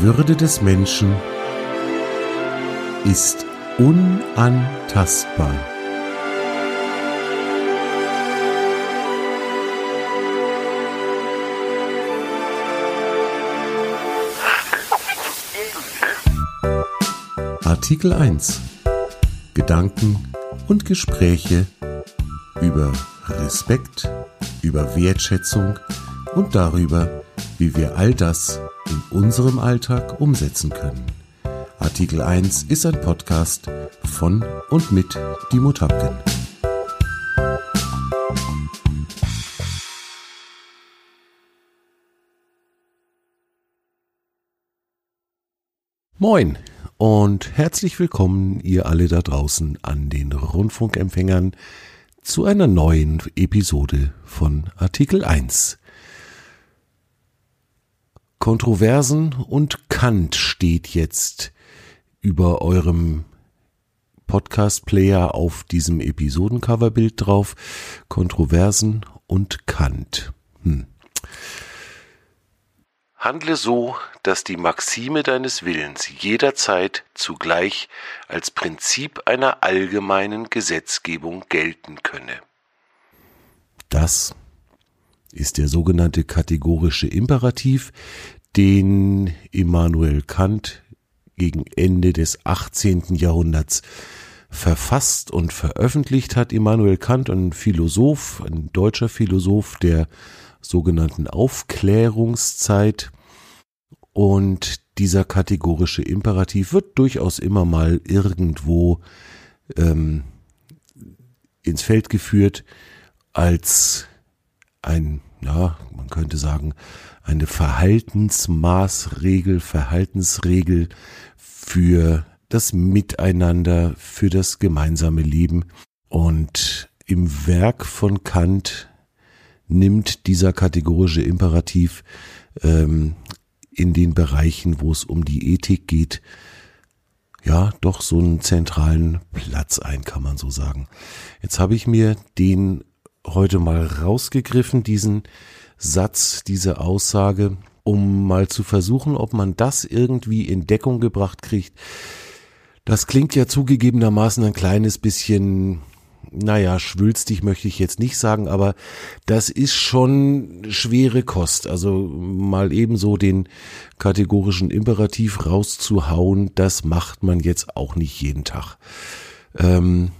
Würde des Menschen ist unantastbar. Artikel 1 Gedanken und Gespräche über Respekt, über Wertschätzung und darüber, wie wir all das in unserem Alltag umsetzen können. Artikel 1 ist ein Podcast von und mit Dimo Tapken. Moin und herzlich willkommen ihr alle da draußen an den Rundfunkempfängern zu einer neuen Episode von Artikel 1. Kontroversen und Kant steht jetzt über eurem Podcast-Player auf diesem Episodencoverbild drauf. Kontroversen und Kant. Hm. Handle so, dass die Maxime deines Willens jederzeit zugleich als Prinzip einer allgemeinen Gesetzgebung gelten könne. Das ist der sogenannte kategorische Imperativ, den Immanuel Kant gegen Ende des 18. Jahrhunderts verfasst und veröffentlicht hat. Immanuel Kant, ein Philosoph, ein deutscher Philosoph der sogenannten Aufklärungszeit. Und dieser kategorische Imperativ wird durchaus immer mal irgendwo ähm, ins Feld geführt als ein, ja, man könnte sagen, eine Verhaltensmaßregel, Verhaltensregel für das Miteinander, für das gemeinsame Leben. Und im Werk von Kant nimmt dieser kategorische Imperativ ähm, in den Bereichen, wo es um die Ethik geht, ja, doch so einen zentralen Platz ein, kann man so sagen. Jetzt habe ich mir den heute mal rausgegriffen, diesen Satz, diese Aussage, um mal zu versuchen, ob man das irgendwie in Deckung gebracht kriegt. Das klingt ja zugegebenermaßen ein kleines bisschen, naja, schwülstig möchte ich jetzt nicht sagen, aber das ist schon schwere Kost. Also mal ebenso den kategorischen Imperativ rauszuhauen, das macht man jetzt auch nicht jeden Tag. Ähm,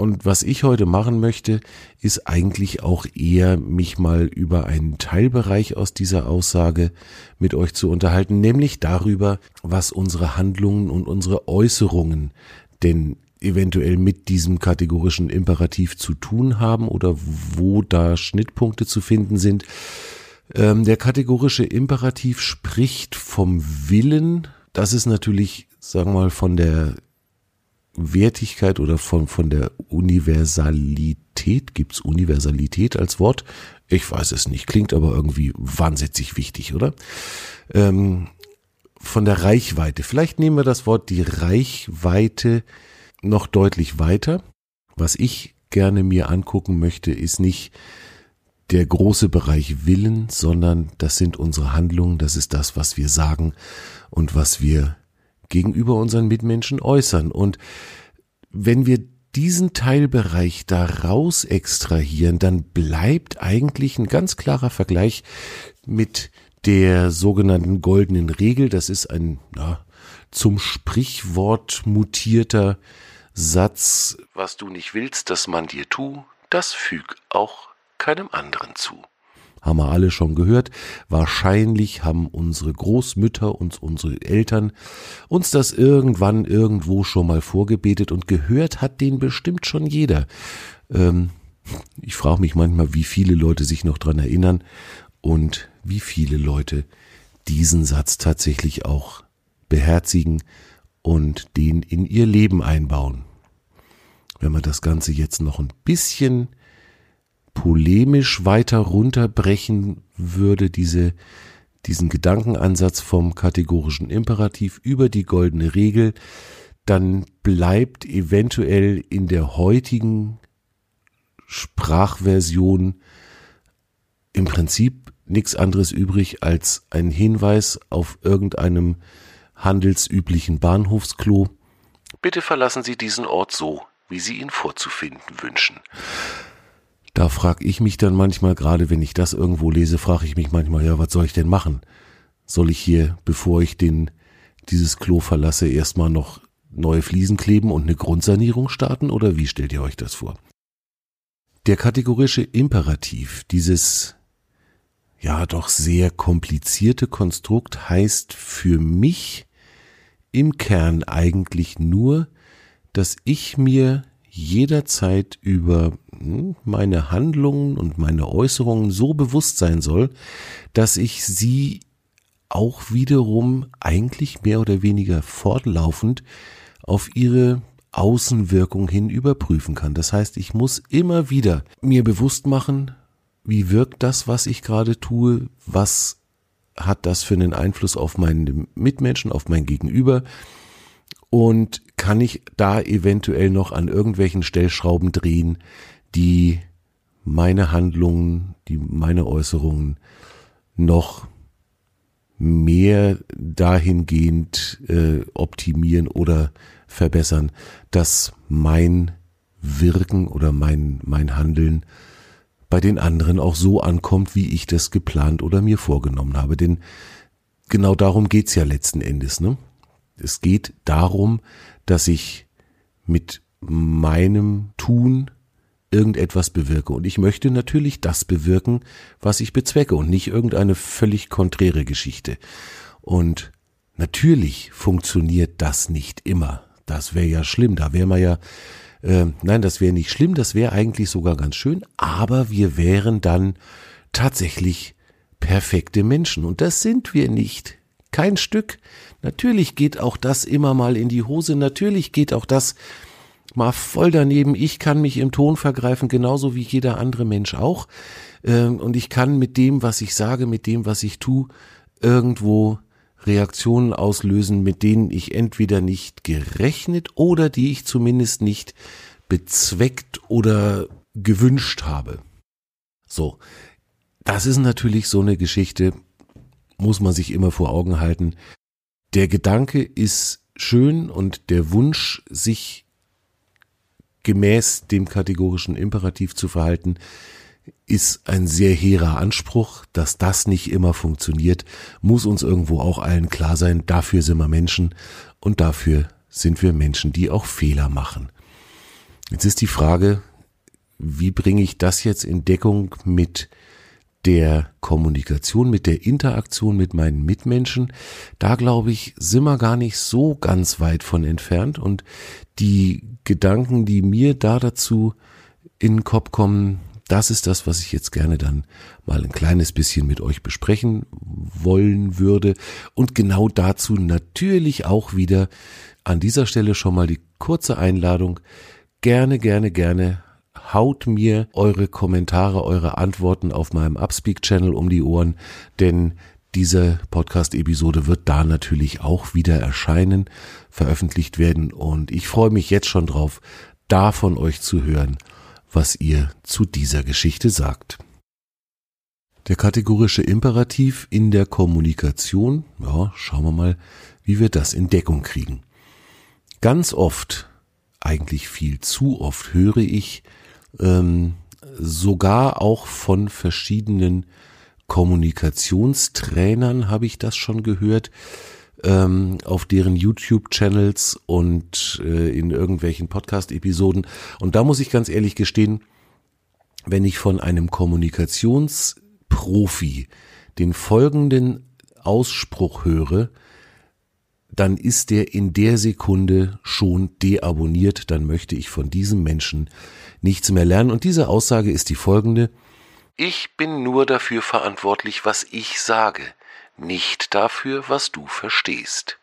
und was ich heute machen möchte, ist eigentlich auch eher mich mal über einen Teilbereich aus dieser Aussage mit euch zu unterhalten, nämlich darüber, was unsere Handlungen und unsere Äußerungen denn eventuell mit diesem kategorischen Imperativ zu tun haben oder wo da Schnittpunkte zu finden sind. Ähm, der kategorische Imperativ spricht vom Willen. Das ist natürlich, sagen wir mal, von der Wertigkeit oder von, von der Universalität, gibt's Universalität als Wort? Ich weiß es nicht, klingt aber irgendwie wahnsinnig wichtig, oder? Ähm, von der Reichweite. Vielleicht nehmen wir das Wort die Reichweite noch deutlich weiter. Was ich gerne mir angucken möchte, ist nicht der große Bereich Willen, sondern das sind unsere Handlungen, das ist das, was wir sagen und was wir gegenüber unseren Mitmenschen äußern. Und wenn wir diesen Teilbereich da raus extrahieren, dann bleibt eigentlich ein ganz klarer Vergleich mit der sogenannten goldenen Regel. Das ist ein na, zum Sprichwort mutierter Satz. Was du nicht willst, dass man dir tu, das füg auch keinem anderen zu haben wir alle schon gehört. Wahrscheinlich haben unsere Großmütter und unsere Eltern uns das irgendwann irgendwo schon mal vorgebetet und gehört hat den bestimmt schon jeder. Ähm, ich frage mich manchmal, wie viele Leute sich noch dran erinnern und wie viele Leute diesen Satz tatsächlich auch beherzigen und den in ihr Leben einbauen. Wenn man das Ganze jetzt noch ein bisschen polemisch weiter runterbrechen würde, diese, diesen Gedankenansatz vom kategorischen Imperativ über die goldene Regel, dann bleibt eventuell in der heutigen Sprachversion im Prinzip nichts anderes übrig als ein Hinweis auf irgendeinem handelsüblichen Bahnhofsklo. Bitte verlassen Sie diesen Ort so, wie Sie ihn vorzufinden wünschen. Da frage ich mich dann manchmal, gerade wenn ich das irgendwo lese, frage ich mich manchmal, ja, was soll ich denn machen? Soll ich hier, bevor ich den, dieses Klo verlasse, erstmal noch neue Fliesen kleben und eine Grundsanierung starten oder wie stellt ihr euch das vor? Der kategorische Imperativ, dieses ja doch sehr komplizierte Konstrukt heißt für mich im Kern eigentlich nur, dass ich mir jederzeit über hm, meine Handlungen und meine Äußerungen so bewusst sein soll, dass ich sie auch wiederum eigentlich mehr oder weniger fortlaufend auf ihre Außenwirkung hin überprüfen kann. Das heißt, ich muss immer wieder mir bewusst machen, wie wirkt das, was ich gerade tue, was hat das für einen Einfluss auf meine Mitmenschen, auf mein Gegenüber und kann ich da eventuell noch an irgendwelchen Stellschrauben drehen, die meine Handlungen, die meine Äußerungen noch mehr dahingehend äh, optimieren oder verbessern, dass mein Wirken oder mein, mein Handeln bei den anderen auch so ankommt, wie ich das geplant oder mir vorgenommen habe. Denn genau darum geht's ja letzten Endes. Ne? Es geht darum, dass ich mit meinem Tun irgendetwas bewirke. Und ich möchte natürlich das bewirken, was ich bezwecke und nicht irgendeine völlig konträre Geschichte. Und natürlich funktioniert das nicht immer. Das wäre ja schlimm. Da wäre man ja, äh, nein, das wäre nicht schlimm, das wäre eigentlich sogar ganz schön, aber wir wären dann tatsächlich perfekte Menschen. Und das sind wir nicht. Kein Stück. Natürlich geht auch das immer mal in die Hose. Natürlich geht auch das mal voll daneben. Ich kann mich im Ton vergreifen, genauso wie jeder andere Mensch auch. Ähm, und ich kann mit dem, was ich sage, mit dem, was ich tue, irgendwo Reaktionen auslösen, mit denen ich entweder nicht gerechnet oder die ich zumindest nicht bezweckt oder gewünscht habe. So, das ist natürlich so eine Geschichte, muss man sich immer vor Augen halten. Der Gedanke ist schön und der Wunsch, sich gemäß dem kategorischen Imperativ zu verhalten, ist ein sehr hehrer Anspruch, dass das nicht immer funktioniert, muss uns irgendwo auch allen klar sein. Dafür sind wir Menschen und dafür sind wir Menschen, die auch Fehler machen. Jetzt ist die Frage, wie bringe ich das jetzt in Deckung mit der Kommunikation, mit der Interaktion mit meinen Mitmenschen, da glaube ich, sind wir gar nicht so ganz weit von entfernt und die Gedanken, die mir da dazu in den Kopf kommen, das ist das, was ich jetzt gerne dann mal ein kleines bisschen mit euch besprechen wollen würde. Und genau dazu natürlich auch wieder an dieser Stelle schon mal die kurze Einladung. Gerne, gerne, gerne haut mir eure Kommentare, eure Antworten auf meinem Upspeak-Channel um die Ohren, denn diese Podcast-Episode wird da natürlich auch wieder erscheinen, veröffentlicht werden und ich freue mich jetzt schon drauf, da von euch zu hören was ihr zu dieser Geschichte sagt. Der kategorische Imperativ in der Kommunikation, ja, schauen wir mal, wie wir das in Deckung kriegen. Ganz oft, eigentlich viel zu oft, höre ich ähm, sogar auch von verschiedenen Kommunikationstrainern habe ich das schon gehört, ähm, auf deren YouTube-Channels und äh, in irgendwelchen Podcast-Episoden. Und da muss ich ganz ehrlich gestehen, wenn ich von einem Kommunikationsprofi den folgenden Ausspruch höre, dann ist der in der Sekunde schon deabonniert, dann möchte ich von diesem Menschen nichts mehr lernen. Und diese Aussage ist die folgende. Ich bin nur dafür verantwortlich, was ich sage nicht dafür, was du verstehst.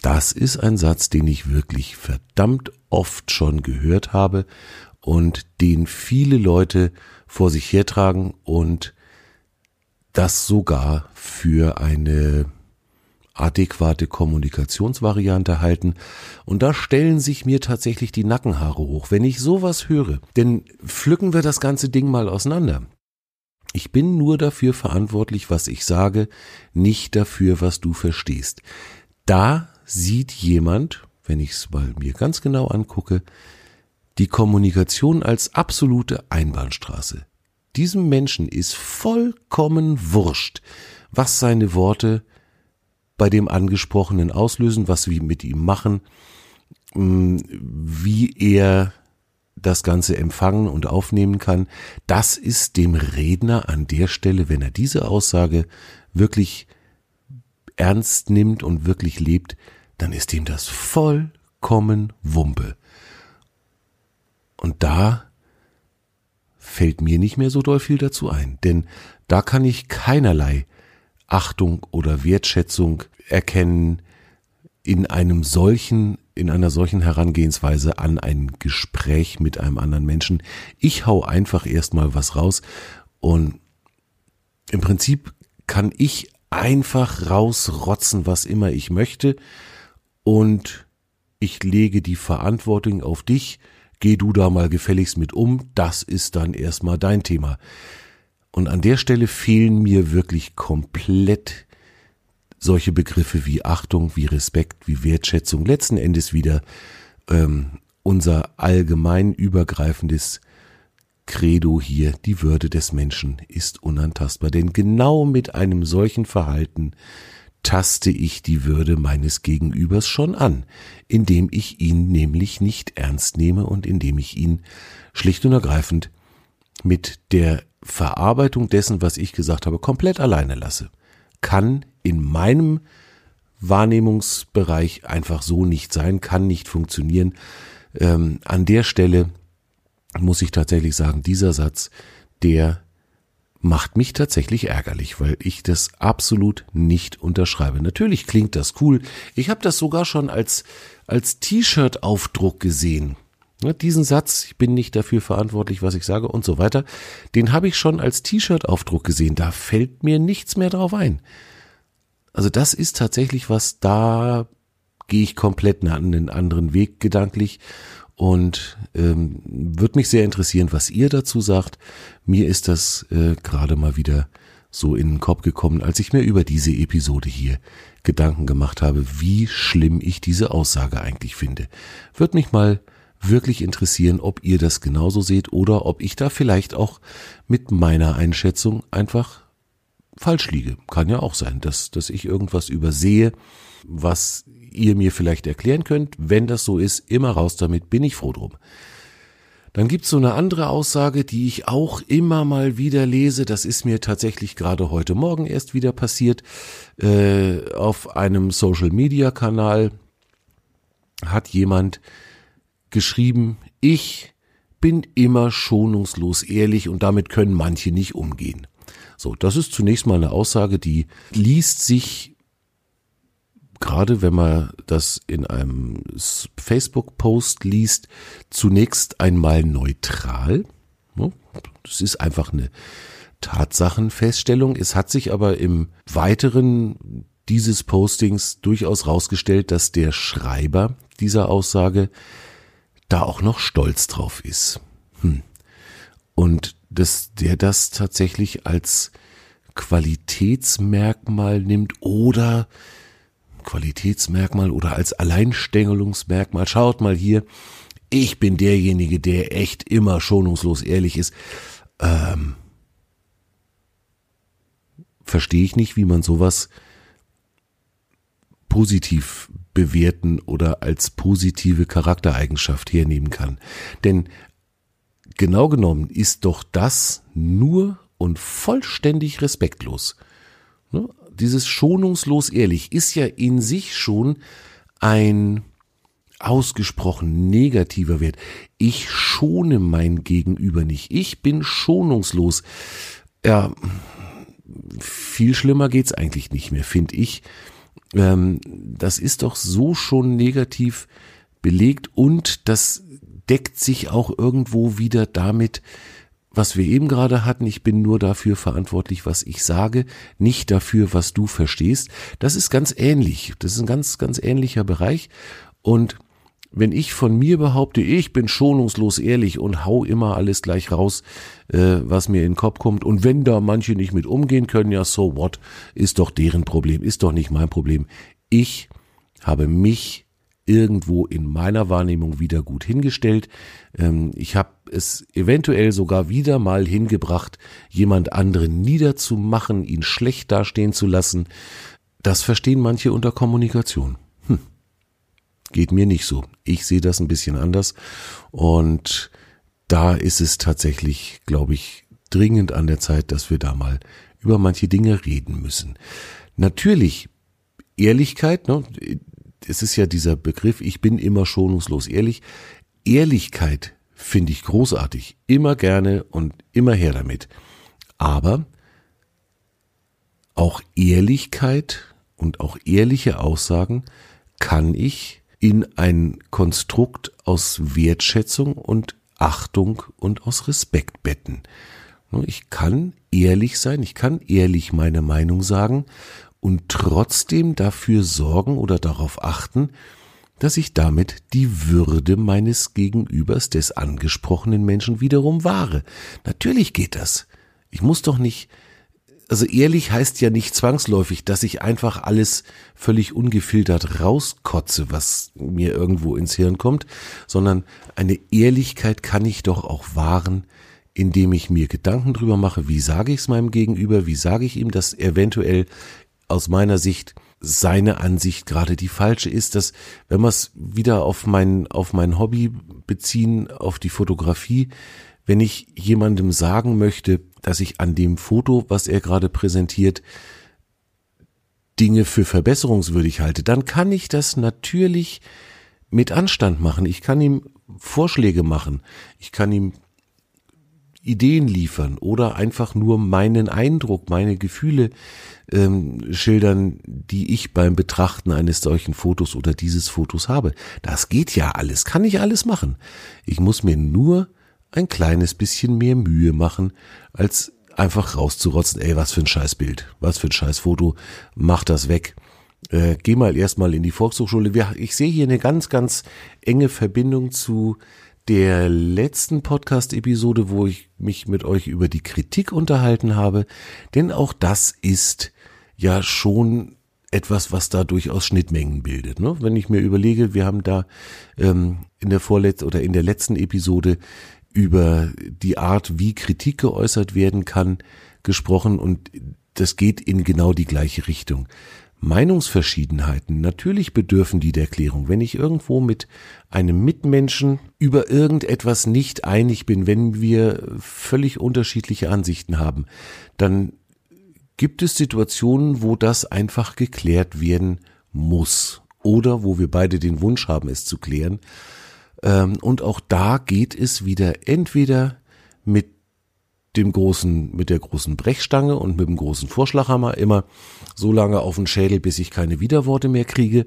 Das ist ein Satz, den ich wirklich verdammt oft schon gehört habe und den viele Leute vor sich hertragen und das sogar für eine adäquate Kommunikationsvariante halten. Und da stellen sich mir tatsächlich die Nackenhaare hoch, wenn ich sowas höre. Denn pflücken wir das ganze Ding mal auseinander. Ich bin nur dafür verantwortlich, was ich sage, nicht dafür, was du verstehst. Da sieht jemand, wenn ich es mal mir ganz genau angucke, die Kommunikation als absolute Einbahnstraße. Diesem Menschen ist vollkommen wurscht, was seine Worte bei dem Angesprochenen auslösen, was wir mit ihm machen, mm, wie er das Ganze empfangen und aufnehmen kann. Das ist dem Redner an der Stelle, wenn er diese Aussage wirklich ernst nimmt und wirklich lebt, dann ist ihm das vollkommen Wumpe. Und da fällt mir nicht mehr so doll viel dazu ein, denn da kann ich keinerlei Achtung oder Wertschätzung erkennen in einem solchen, in einer solchen Herangehensweise an ein Gespräch mit einem anderen Menschen. Ich hau einfach erstmal was raus und im Prinzip kann ich einfach rausrotzen, was immer ich möchte und ich lege die Verantwortung auf dich, geh du da mal gefälligst mit um, das ist dann erstmal dein Thema. Und an der Stelle fehlen mir wirklich komplett solche Begriffe wie Achtung, wie Respekt, wie Wertschätzung, letzten Endes wieder ähm, unser allgemein übergreifendes Credo hier, die Würde des Menschen ist unantastbar. Denn genau mit einem solchen Verhalten taste ich die Würde meines Gegenübers schon an, indem ich ihn nämlich nicht ernst nehme und indem ich ihn schlicht und ergreifend mit der Verarbeitung dessen, was ich gesagt habe, komplett alleine lasse. Kann in meinem Wahrnehmungsbereich einfach so nicht sein, kann nicht funktionieren. Ähm, an der Stelle muss ich tatsächlich sagen, dieser Satz, der macht mich tatsächlich ärgerlich, weil ich das absolut nicht unterschreibe. Natürlich klingt das cool. Ich habe das sogar schon als als T-Shirt-Aufdruck gesehen. Ja, diesen Satz, ich bin nicht dafür verantwortlich, was ich sage und so weiter, den habe ich schon als T-Shirt-Aufdruck gesehen. Da fällt mir nichts mehr drauf ein. Also das ist tatsächlich was, da gehe ich komplett einen anderen Weg gedanklich und ähm, würde mich sehr interessieren, was ihr dazu sagt. Mir ist das äh, gerade mal wieder so in den Kopf gekommen, als ich mir über diese Episode hier Gedanken gemacht habe, wie schlimm ich diese Aussage eigentlich finde. Würde mich mal wirklich interessieren, ob ihr das genauso seht oder ob ich da vielleicht auch mit meiner Einschätzung einfach falsch liege. Kann ja auch sein, dass, dass ich irgendwas übersehe, was ihr mir vielleicht erklären könnt. Wenn das so ist, immer raus damit, bin ich froh drum. Dann gibt's so eine andere Aussage, die ich auch immer mal wieder lese. Das ist mir tatsächlich gerade heute Morgen erst wieder passiert. Äh, auf einem Social-Media-Kanal hat jemand geschrieben, ich bin immer schonungslos ehrlich und damit können manche nicht umgehen. So, das ist zunächst mal eine Aussage, die liest sich gerade wenn man das in einem Facebook-Post liest, zunächst einmal neutral. Das ist einfach eine Tatsachenfeststellung. Es hat sich aber im weiteren dieses Postings durchaus rausgestellt, dass der Schreiber dieser Aussage da auch noch stolz drauf ist. Hm. Und dass der das tatsächlich als Qualitätsmerkmal nimmt oder Qualitätsmerkmal oder als Alleinstängelungsmerkmal. Schaut mal hier, ich bin derjenige, der echt immer schonungslos ehrlich ist. Ähm, Verstehe ich nicht, wie man sowas positiv bewerten oder als positive Charaktereigenschaft hernehmen kann. Denn genau genommen ist doch das nur und vollständig respektlos. Ne? dieses schonungslos ehrlich ist ja in sich schon ein ausgesprochen negativer Wert. Ich schone mein Gegenüber nicht. Ich bin schonungslos. Ja, viel schlimmer geht's eigentlich nicht mehr, finde ich. Ähm, das ist doch so schon negativ belegt und das deckt sich auch irgendwo wieder damit, was wir eben gerade hatten, ich bin nur dafür verantwortlich, was ich sage, nicht dafür, was du verstehst. Das ist ganz ähnlich. Das ist ein ganz, ganz ähnlicher Bereich. Und wenn ich von mir behaupte, ich bin schonungslos ehrlich und hau immer alles gleich raus, äh, was mir in den Kopf kommt. Und wenn da manche nicht mit umgehen können, ja, so what, ist doch deren Problem, ist doch nicht mein Problem. Ich habe mich irgendwo in meiner Wahrnehmung wieder gut hingestellt. Ähm, ich habe es eventuell sogar wieder mal hingebracht, jemand anderen niederzumachen, ihn schlecht dastehen zu lassen. Das verstehen manche unter Kommunikation. Geht mir nicht so. Ich sehe das ein bisschen anders und da ist es tatsächlich, glaube ich, dringend an der Zeit, dass wir da mal über manche Dinge reden müssen. Natürlich, Ehrlichkeit, ne, es ist ja dieser Begriff, ich bin immer schonungslos ehrlich. Ehrlichkeit finde ich großartig, immer gerne und immer her damit. Aber auch Ehrlichkeit und auch ehrliche Aussagen kann ich in ein Konstrukt aus Wertschätzung und Achtung und aus Respekt betten. Ich kann ehrlich sein, ich kann ehrlich meine Meinung sagen und trotzdem dafür sorgen oder darauf achten, dass ich damit die Würde meines Gegenübers des angesprochenen Menschen wiederum wahre. Natürlich geht das. Ich muss doch nicht, also ehrlich heißt ja nicht zwangsläufig, dass ich einfach alles völlig ungefiltert rauskotze, was mir irgendwo ins Hirn kommt, sondern eine Ehrlichkeit kann ich doch auch wahren, indem ich mir Gedanken drüber mache, wie sage ich es meinem Gegenüber, wie sage ich ihm, dass eventuell aus meiner Sicht seine Ansicht gerade die falsche ist, dass wenn wir es wieder auf mein, auf mein Hobby beziehen, auf die Fotografie, wenn ich jemandem sagen möchte, dass ich an dem Foto, was er gerade präsentiert, Dinge für verbesserungswürdig halte, dann kann ich das natürlich mit Anstand machen. Ich kann ihm Vorschläge machen. Ich kann ihm Ideen liefern oder einfach nur meinen Eindruck, meine Gefühle ähm, schildern, die ich beim Betrachten eines solchen Fotos oder dieses Fotos habe. Das geht ja alles, kann ich alles machen. Ich muss mir nur ein kleines bisschen mehr Mühe machen, als einfach rauszurotzen, ey, was für ein Scheißbild, was für ein Scheißfoto, mach das weg. Äh, geh mal erstmal in die Volkshochschule. Ich sehe hier eine ganz, ganz enge Verbindung zu der letzten Podcast-Episode, wo ich mich mit euch über die Kritik unterhalten habe, denn auch das ist ja schon etwas, was da durchaus Schnittmengen bildet. Ne? Wenn ich mir überlege, wir haben da ähm, in der vorletzten oder in der letzten Episode über die Art, wie Kritik geäußert werden kann, gesprochen und das geht in genau die gleiche Richtung. Meinungsverschiedenheiten, natürlich bedürfen die der Klärung. Wenn ich irgendwo mit einem Mitmenschen über irgendetwas nicht einig bin, wenn wir völlig unterschiedliche Ansichten haben, dann gibt es Situationen, wo das einfach geklärt werden muss oder wo wir beide den Wunsch haben, es zu klären. Ähm, und auch da geht es wieder entweder mit dem großen, mit der großen Brechstange und mit dem großen Vorschlaghammer immer so lange auf den Schädel, bis ich keine Widerworte mehr kriege.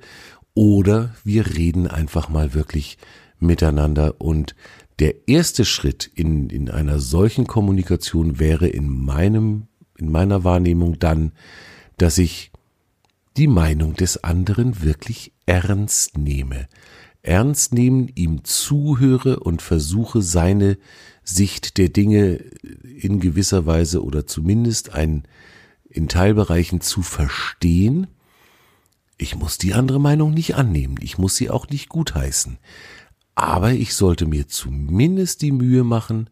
Oder wir reden einfach mal wirklich miteinander und der erste Schritt in, in einer solchen Kommunikation wäre in meinem, in meiner Wahrnehmung dann, dass ich die Meinung des anderen wirklich ernst nehme. Ernst nehmen, ihm zuhöre und versuche seine Sicht der Dinge in gewisser Weise oder zumindest ein, in Teilbereichen zu verstehen. Ich muss die andere Meinung nicht annehmen, ich muss sie auch nicht gutheißen, aber ich sollte mir zumindest die Mühe machen,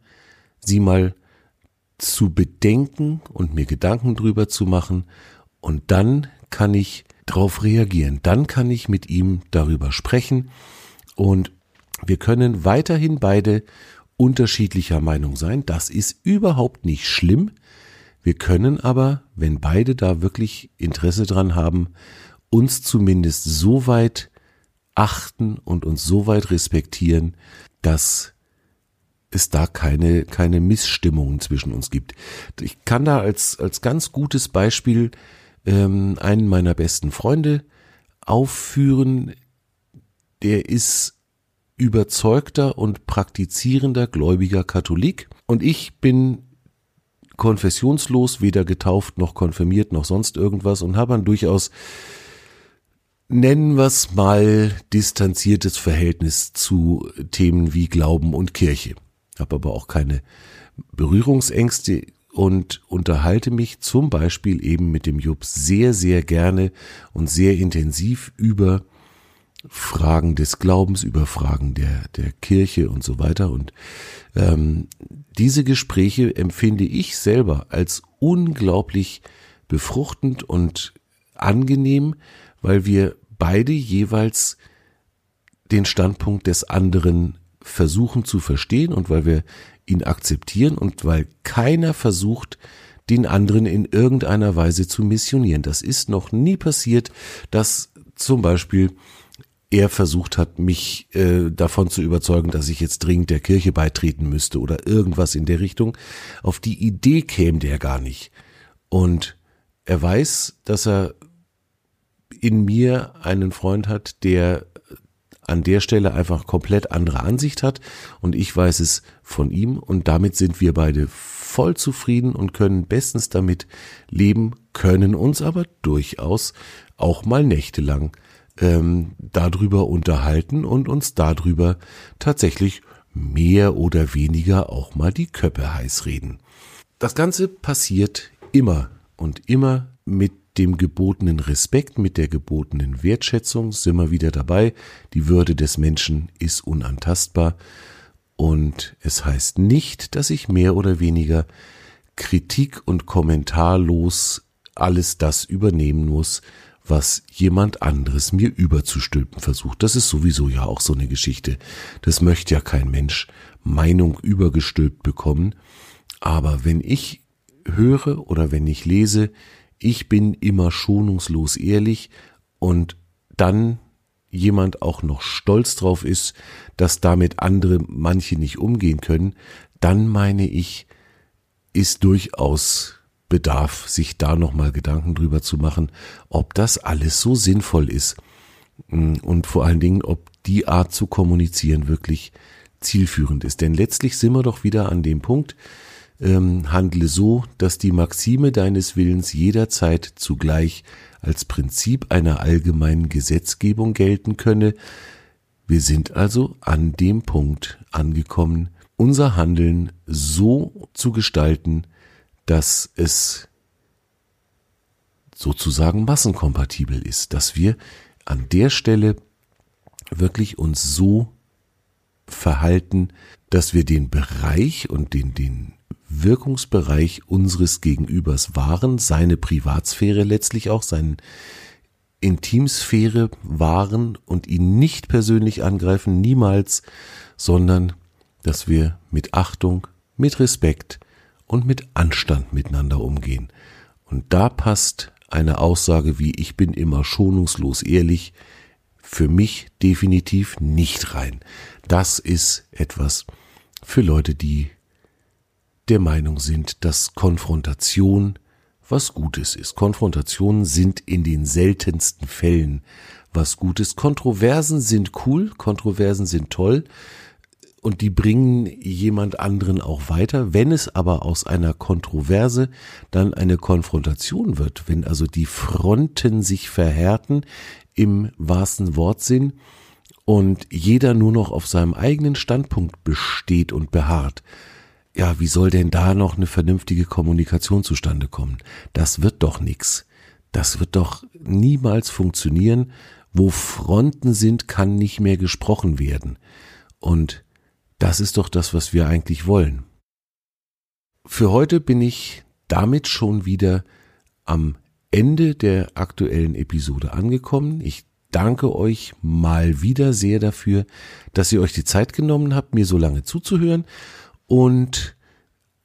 sie mal zu bedenken und mir Gedanken drüber zu machen, und dann kann ich darauf reagieren, dann kann ich mit ihm darüber sprechen und wir können weiterhin beide unterschiedlicher Meinung sein. Das ist überhaupt nicht schlimm. Wir können aber, wenn beide da wirklich Interesse dran haben, uns zumindest so weit achten und uns so weit respektieren, dass es da keine, keine Missstimmungen zwischen uns gibt. Ich kann da als, als ganz gutes Beispiel ähm, einen meiner besten Freunde aufführen. Der ist überzeugter und praktizierender gläubiger Katholik und ich bin konfessionslos, weder getauft noch konfirmiert noch sonst irgendwas und habe dann durchaus nennen wir es mal distanziertes Verhältnis zu Themen wie Glauben und Kirche. Habe aber auch keine Berührungsängste und unterhalte mich zum Beispiel eben mit dem Jupp sehr, sehr gerne und sehr intensiv über Fragen des Glaubens, über Fragen der, der Kirche und so weiter. Und ähm, diese Gespräche empfinde ich selber als unglaublich befruchtend und angenehm, weil wir beide jeweils den Standpunkt des anderen versuchen zu verstehen und weil wir ihn akzeptieren und weil keiner versucht, den anderen in irgendeiner Weise zu missionieren. Das ist noch nie passiert, dass zum Beispiel er versucht hat, mich äh, davon zu überzeugen, dass ich jetzt dringend der Kirche beitreten müsste oder irgendwas in der Richtung. Auf die Idee käme der gar nicht. Und er weiß, dass er in mir einen Freund hat, der an der Stelle einfach komplett andere Ansicht hat und ich weiß es von ihm und damit sind wir beide voll zufrieden und können bestens damit leben, können uns aber durchaus auch mal nächtelang ähm, darüber unterhalten und uns darüber tatsächlich mehr oder weniger auch mal die Köppe heiß reden. Das Ganze passiert immer und immer mit dem gebotenen Respekt, mit der gebotenen Wertschätzung sind wir wieder dabei. Die Würde des Menschen ist unantastbar. Und es heißt nicht, dass ich mehr oder weniger Kritik und kommentarlos alles das übernehmen muss, was jemand anderes mir überzustülpen versucht. Das ist sowieso ja auch so eine Geschichte. Das möchte ja kein Mensch Meinung übergestülpt bekommen. Aber wenn ich höre oder wenn ich lese, ich bin immer schonungslos ehrlich und dann jemand auch noch stolz drauf ist, dass damit andere manche nicht umgehen können, dann meine ich, ist durchaus Bedarf, sich da nochmal Gedanken drüber zu machen, ob das alles so sinnvoll ist und vor allen Dingen, ob die Art zu kommunizieren wirklich zielführend ist. Denn letztlich sind wir doch wieder an dem Punkt, ähm, handle so, dass die Maxime deines Willens jederzeit zugleich als Prinzip einer allgemeinen Gesetzgebung gelten könne. Wir sind also an dem Punkt angekommen, unser Handeln so zu gestalten, dass es sozusagen massenkompatibel ist, dass wir an der Stelle wirklich uns so verhalten, dass wir den Bereich und den, den Wirkungsbereich unseres Gegenübers wahren, seine Privatsphäre letztlich auch, seine Intimsphäre wahren und ihn nicht persönlich angreifen, niemals, sondern dass wir mit Achtung, mit Respekt und mit Anstand miteinander umgehen. Und da passt eine Aussage wie ich bin immer schonungslos ehrlich für mich definitiv nicht rein. Das ist etwas für Leute, die der Meinung sind, dass Konfrontation was Gutes ist. Konfrontationen sind in den seltensten Fällen was Gutes. Kontroversen sind cool, Kontroversen sind toll und die bringen jemand anderen auch weiter. Wenn es aber aus einer Kontroverse dann eine Konfrontation wird, wenn also die Fronten sich verhärten im wahrsten Wortsinn und jeder nur noch auf seinem eigenen Standpunkt besteht und beharrt, ja, wie soll denn da noch eine vernünftige Kommunikation zustande kommen? Das wird doch nix. Das wird doch niemals funktionieren. Wo Fronten sind, kann nicht mehr gesprochen werden. Und das ist doch das, was wir eigentlich wollen. Für heute bin ich damit schon wieder am Ende der aktuellen Episode angekommen. Ich danke euch mal wieder sehr dafür, dass ihr euch die Zeit genommen habt, mir so lange zuzuhören. Und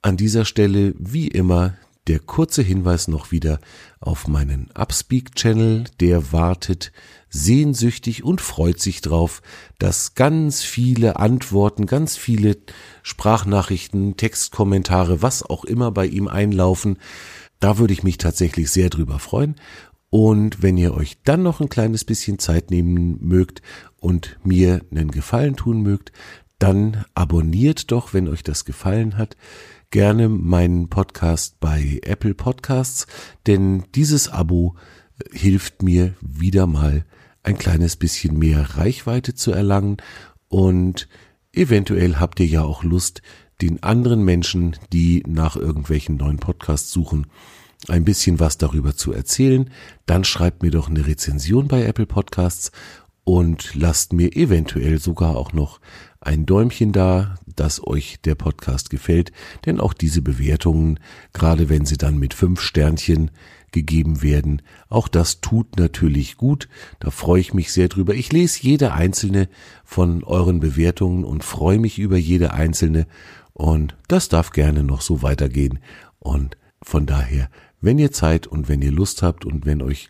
an dieser Stelle, wie immer, der kurze Hinweis noch wieder auf meinen Upspeak-Channel, der wartet sehnsüchtig und freut sich drauf, dass ganz viele Antworten, ganz viele Sprachnachrichten, Textkommentare, was auch immer bei ihm einlaufen. Da würde ich mich tatsächlich sehr drüber freuen. Und wenn ihr euch dann noch ein kleines bisschen Zeit nehmen mögt und mir einen Gefallen tun mögt, dann abonniert doch, wenn euch das gefallen hat, gerne meinen Podcast bei Apple Podcasts, denn dieses Abo äh, hilft mir wieder mal ein kleines bisschen mehr Reichweite zu erlangen. Und eventuell habt ihr ja auch Lust, den anderen Menschen, die nach irgendwelchen neuen Podcasts suchen, ein bisschen was darüber zu erzählen, dann schreibt mir doch eine Rezension bei Apple Podcasts und lasst mir eventuell sogar auch noch ein Däumchen da, dass euch der Podcast gefällt, denn auch diese Bewertungen, gerade wenn sie dann mit fünf Sternchen gegeben werden, auch das tut natürlich gut, da freue ich mich sehr drüber. Ich lese jede einzelne von euren Bewertungen und freue mich über jede einzelne. Und das darf gerne noch so weitergehen. Und von daher, wenn ihr Zeit und wenn ihr Lust habt und wenn euch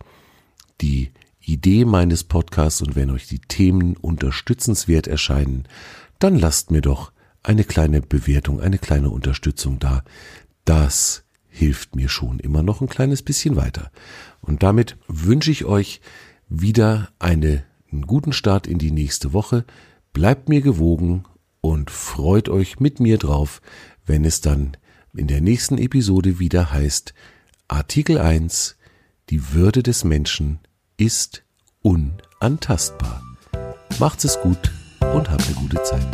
die Idee meines Podcasts und wenn euch die Themen unterstützenswert erscheinen, dann lasst mir doch eine kleine Bewertung, eine kleine Unterstützung da. Das hilft mir schon immer noch ein kleines bisschen weiter. Und damit wünsche ich euch wieder eine, einen guten Start in die nächste Woche. Bleibt mir gewogen und freut euch mit mir drauf, wenn es dann in der nächsten Episode wieder heißt Artikel 1 Die Würde des Menschen ist unantastbar. Macht's es gut und habt eine gute Zeit.